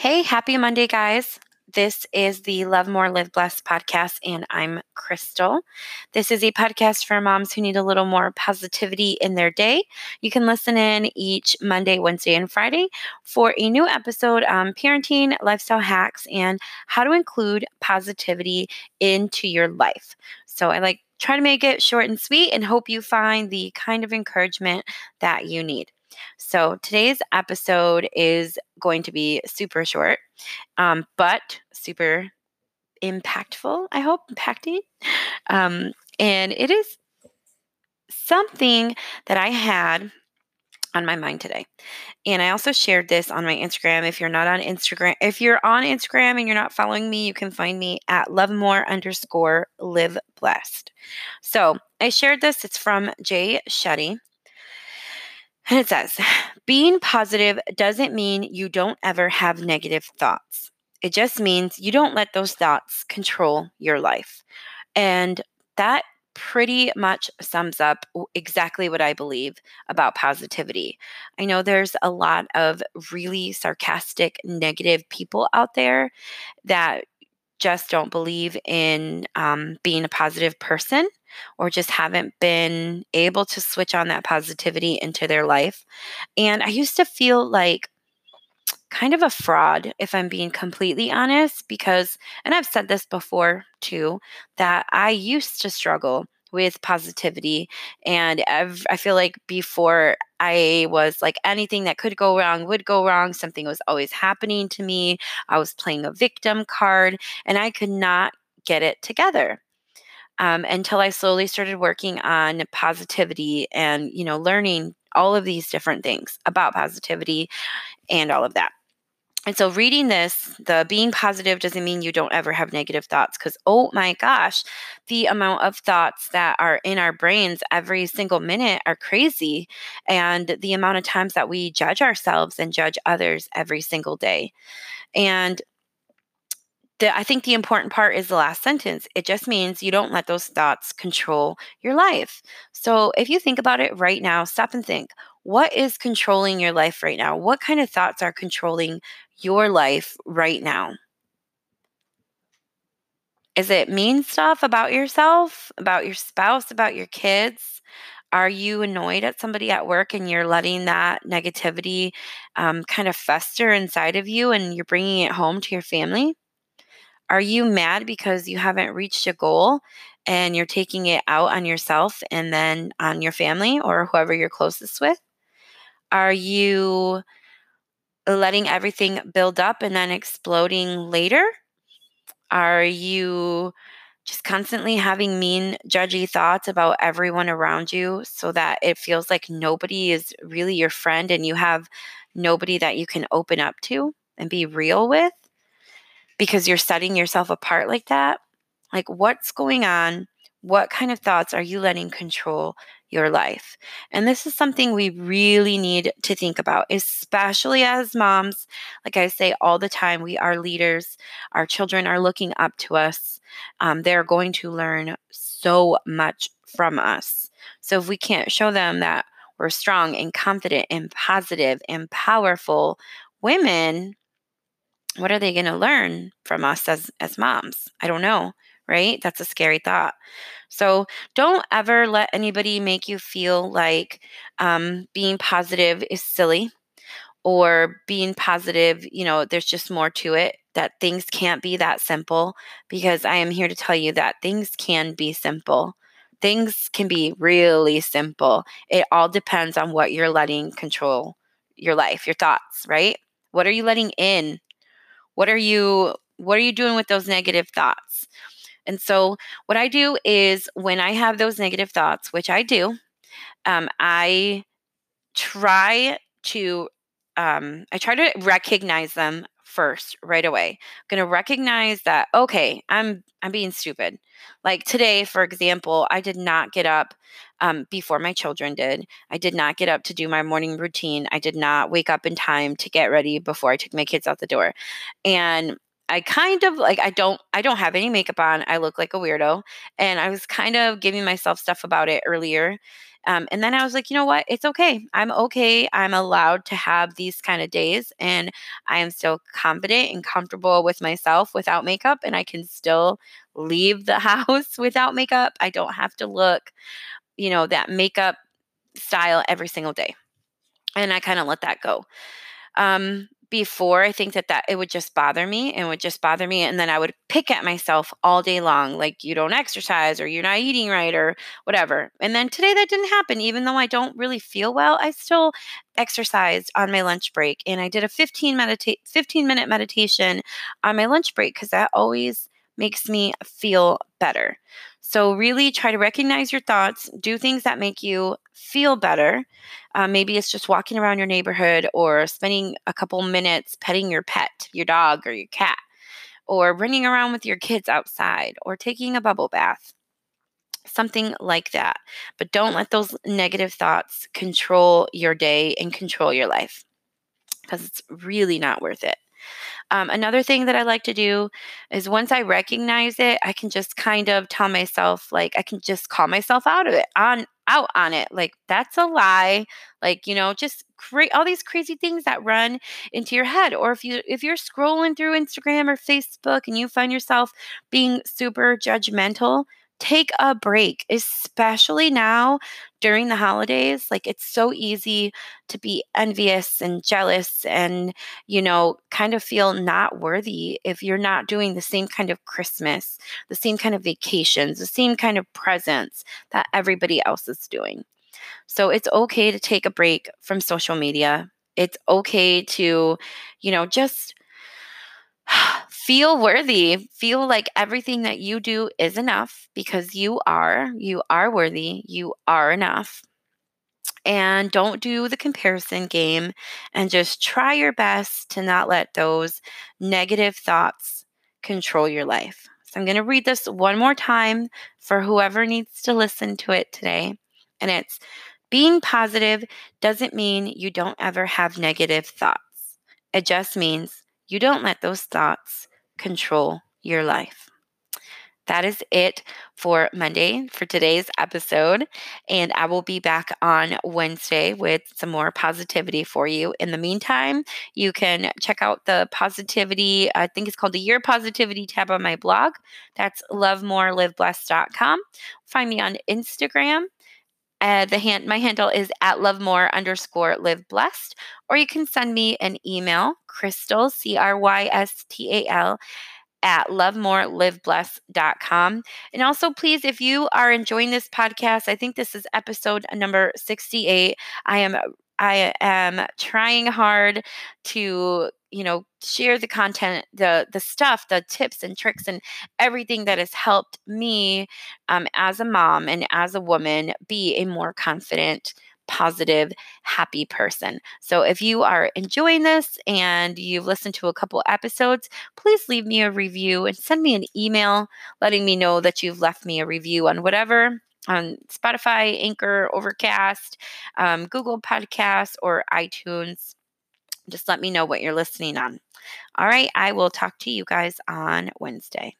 Hey, happy Monday, guys. This is the Love More, Live Blessed podcast, and I'm Crystal. This is a podcast for moms who need a little more positivity in their day. You can listen in each Monday, Wednesday, and Friday for a new episode on parenting, lifestyle hacks, and how to include positivity into your life. So I like try to make it short and sweet and hope you find the kind of encouragement that you need. So today's episode is going to be super short, um, but super impactful, I hope, impacting. Um, and it is something that I had on my mind today. And I also shared this on my Instagram. If you're not on Instagram, if you're on Instagram and you're not following me, you can find me at lovemore underscore live blessed. So I shared this. It's from Jay Shetty. And it says, being positive doesn't mean you don't ever have negative thoughts. It just means you don't let those thoughts control your life. And that pretty much sums up exactly what I believe about positivity. I know there's a lot of really sarcastic, negative people out there that just don't believe in um, being a positive person or just haven't been able to switch on that positivity into their life. And I used to feel like kind of a fraud, if I'm being completely honest, because, and I've said this before too, that I used to struggle with positivity. And I feel like before I was like anything that could go wrong would go wrong. Something was always happening to me. I was playing a victim card and I could not get it together um, until I slowly started working on positivity and, you know, learning all of these different things about positivity and all of that. And so, reading this, the being positive doesn't mean you don't ever have negative thoughts because, oh my gosh, the amount of thoughts that are in our brains every single minute are crazy. And the amount of times that we judge ourselves and judge others every single day. And the, I think the important part is the last sentence. It just means you don't let those thoughts control your life. So if you think about it right now, stop and think what is controlling your life right now? What kind of thoughts are controlling your life right now? Is it mean stuff about yourself, about your spouse, about your kids? Are you annoyed at somebody at work and you're letting that negativity um, kind of fester inside of you and you're bringing it home to your family? Are you mad because you haven't reached a goal and you're taking it out on yourself and then on your family or whoever you're closest with? Are you letting everything build up and then exploding later? Are you just constantly having mean, judgy thoughts about everyone around you so that it feels like nobody is really your friend and you have nobody that you can open up to and be real with? Because you're setting yourself apart like that? Like, what's going on? What kind of thoughts are you letting control your life? And this is something we really need to think about, especially as moms. Like I say all the time, we are leaders. Our children are looking up to us. Um, they're going to learn so much from us. So if we can't show them that we're strong and confident and positive and powerful women, what are they going to learn from us as as moms? I don't know right? That's a scary thought. So don't ever let anybody make you feel like um, being positive is silly or being positive you know there's just more to it that things can't be that simple because i am here to tell you that things can be simple. Things can be really simple. It all depends on what you're letting control your life your thoughts right? What are you letting in what are you what are you doing with those negative thoughts? And so what I do is when I have those negative thoughts, which I do, um, I try to um, I try to recognize them first right away. I'm going to recognize that okay, I'm I'm being stupid. Like today, for example, I did not get up um, before my children did. I did not get up to do my morning routine. I did not wake up in time to get ready before I took my kids out the door. And I kind of like I don't I don't have any makeup on. I look like a weirdo and I was kind of giving myself stuff about it earlier Um, and then I was like, you know what? It's okay. I'm okay. I'm allowed to have these kind of days. And I am still confident and comfortable with myself without makeup. And I can still leave the house without makeup. I don't have to look, you know, that makeup style every single day. And I kind of let that go. Um, before i think that that it would just bother me and would just bother me and then i would pick at myself all day long like you don't exercise or you're not eating right or whatever. And then today that didn't happen even though i don't really feel well i still exercised on my lunch break and i did a 15 meditate 15 minute meditation on my lunch break because that always makes me feel better so, really try to recognize your thoughts, do things that make you feel better. Uh, maybe it's just walking around your neighborhood or spending a couple minutes petting your pet, your dog, or your cat, or running around with your kids outside, or taking a bubble bath. Something like that. But don't let those negative thoughts control your day and control your life because it's really not worth it. Um, another thing that I like to do is once I recognize it, I can just kind of tell myself, like, I can just call myself out of it, on out on it. Like, that's a lie. Like, you know, just create all these crazy things that run into your head. Or if you if you're scrolling through Instagram or Facebook and you find yourself being super judgmental, take a break, especially now during the holidays. Like it's so easy to be envious and jealous and, you know, kind of feel not worthy if you're not doing the same kind of Christmas, the same kind of vacations, the same kind of presents that everybody else is doing. So it's okay to take a break from social media. It's okay to, you know, just feel worthy. Feel like everything that you do is enough because you are. You are worthy. You are enough. And don't do the comparison game and just try your best to not let those negative thoughts control your life. So I'm going to read this one more time for whoever needs to listen to it today. And it's being positive doesn't mean you don't ever have negative thoughts. It just means you don't let those thoughts control your life. That is it for Monday for today's episode. And I will be back on Wednesday with some more positivity for you. In the meantime, you can check out the positivity, I think it's called the Year Positivity tab on my blog. That's lovemoreliveblessed.com. Find me on Instagram uh, the hand my handle is at lovemore underscore live blessed, or you can send me an email, Crystal C R Y S T A L at lovemoreliveblessed.com. And also, please, if you are enjoying this podcast, I think this is episode number 68. I am I am trying hard to you know share the content the the stuff the tips and tricks and everything that has helped me um, as a mom and as a woman be a more confident positive happy person. So if you are enjoying this and you've listened to a couple episodes please leave me a review and send me an email letting me know that you've left me a review on whatever on Spotify, Anchor, Overcast, um, Google Podcasts, or iTunes. Just let me know what you're listening on. All right, I will talk to you guys on Wednesday.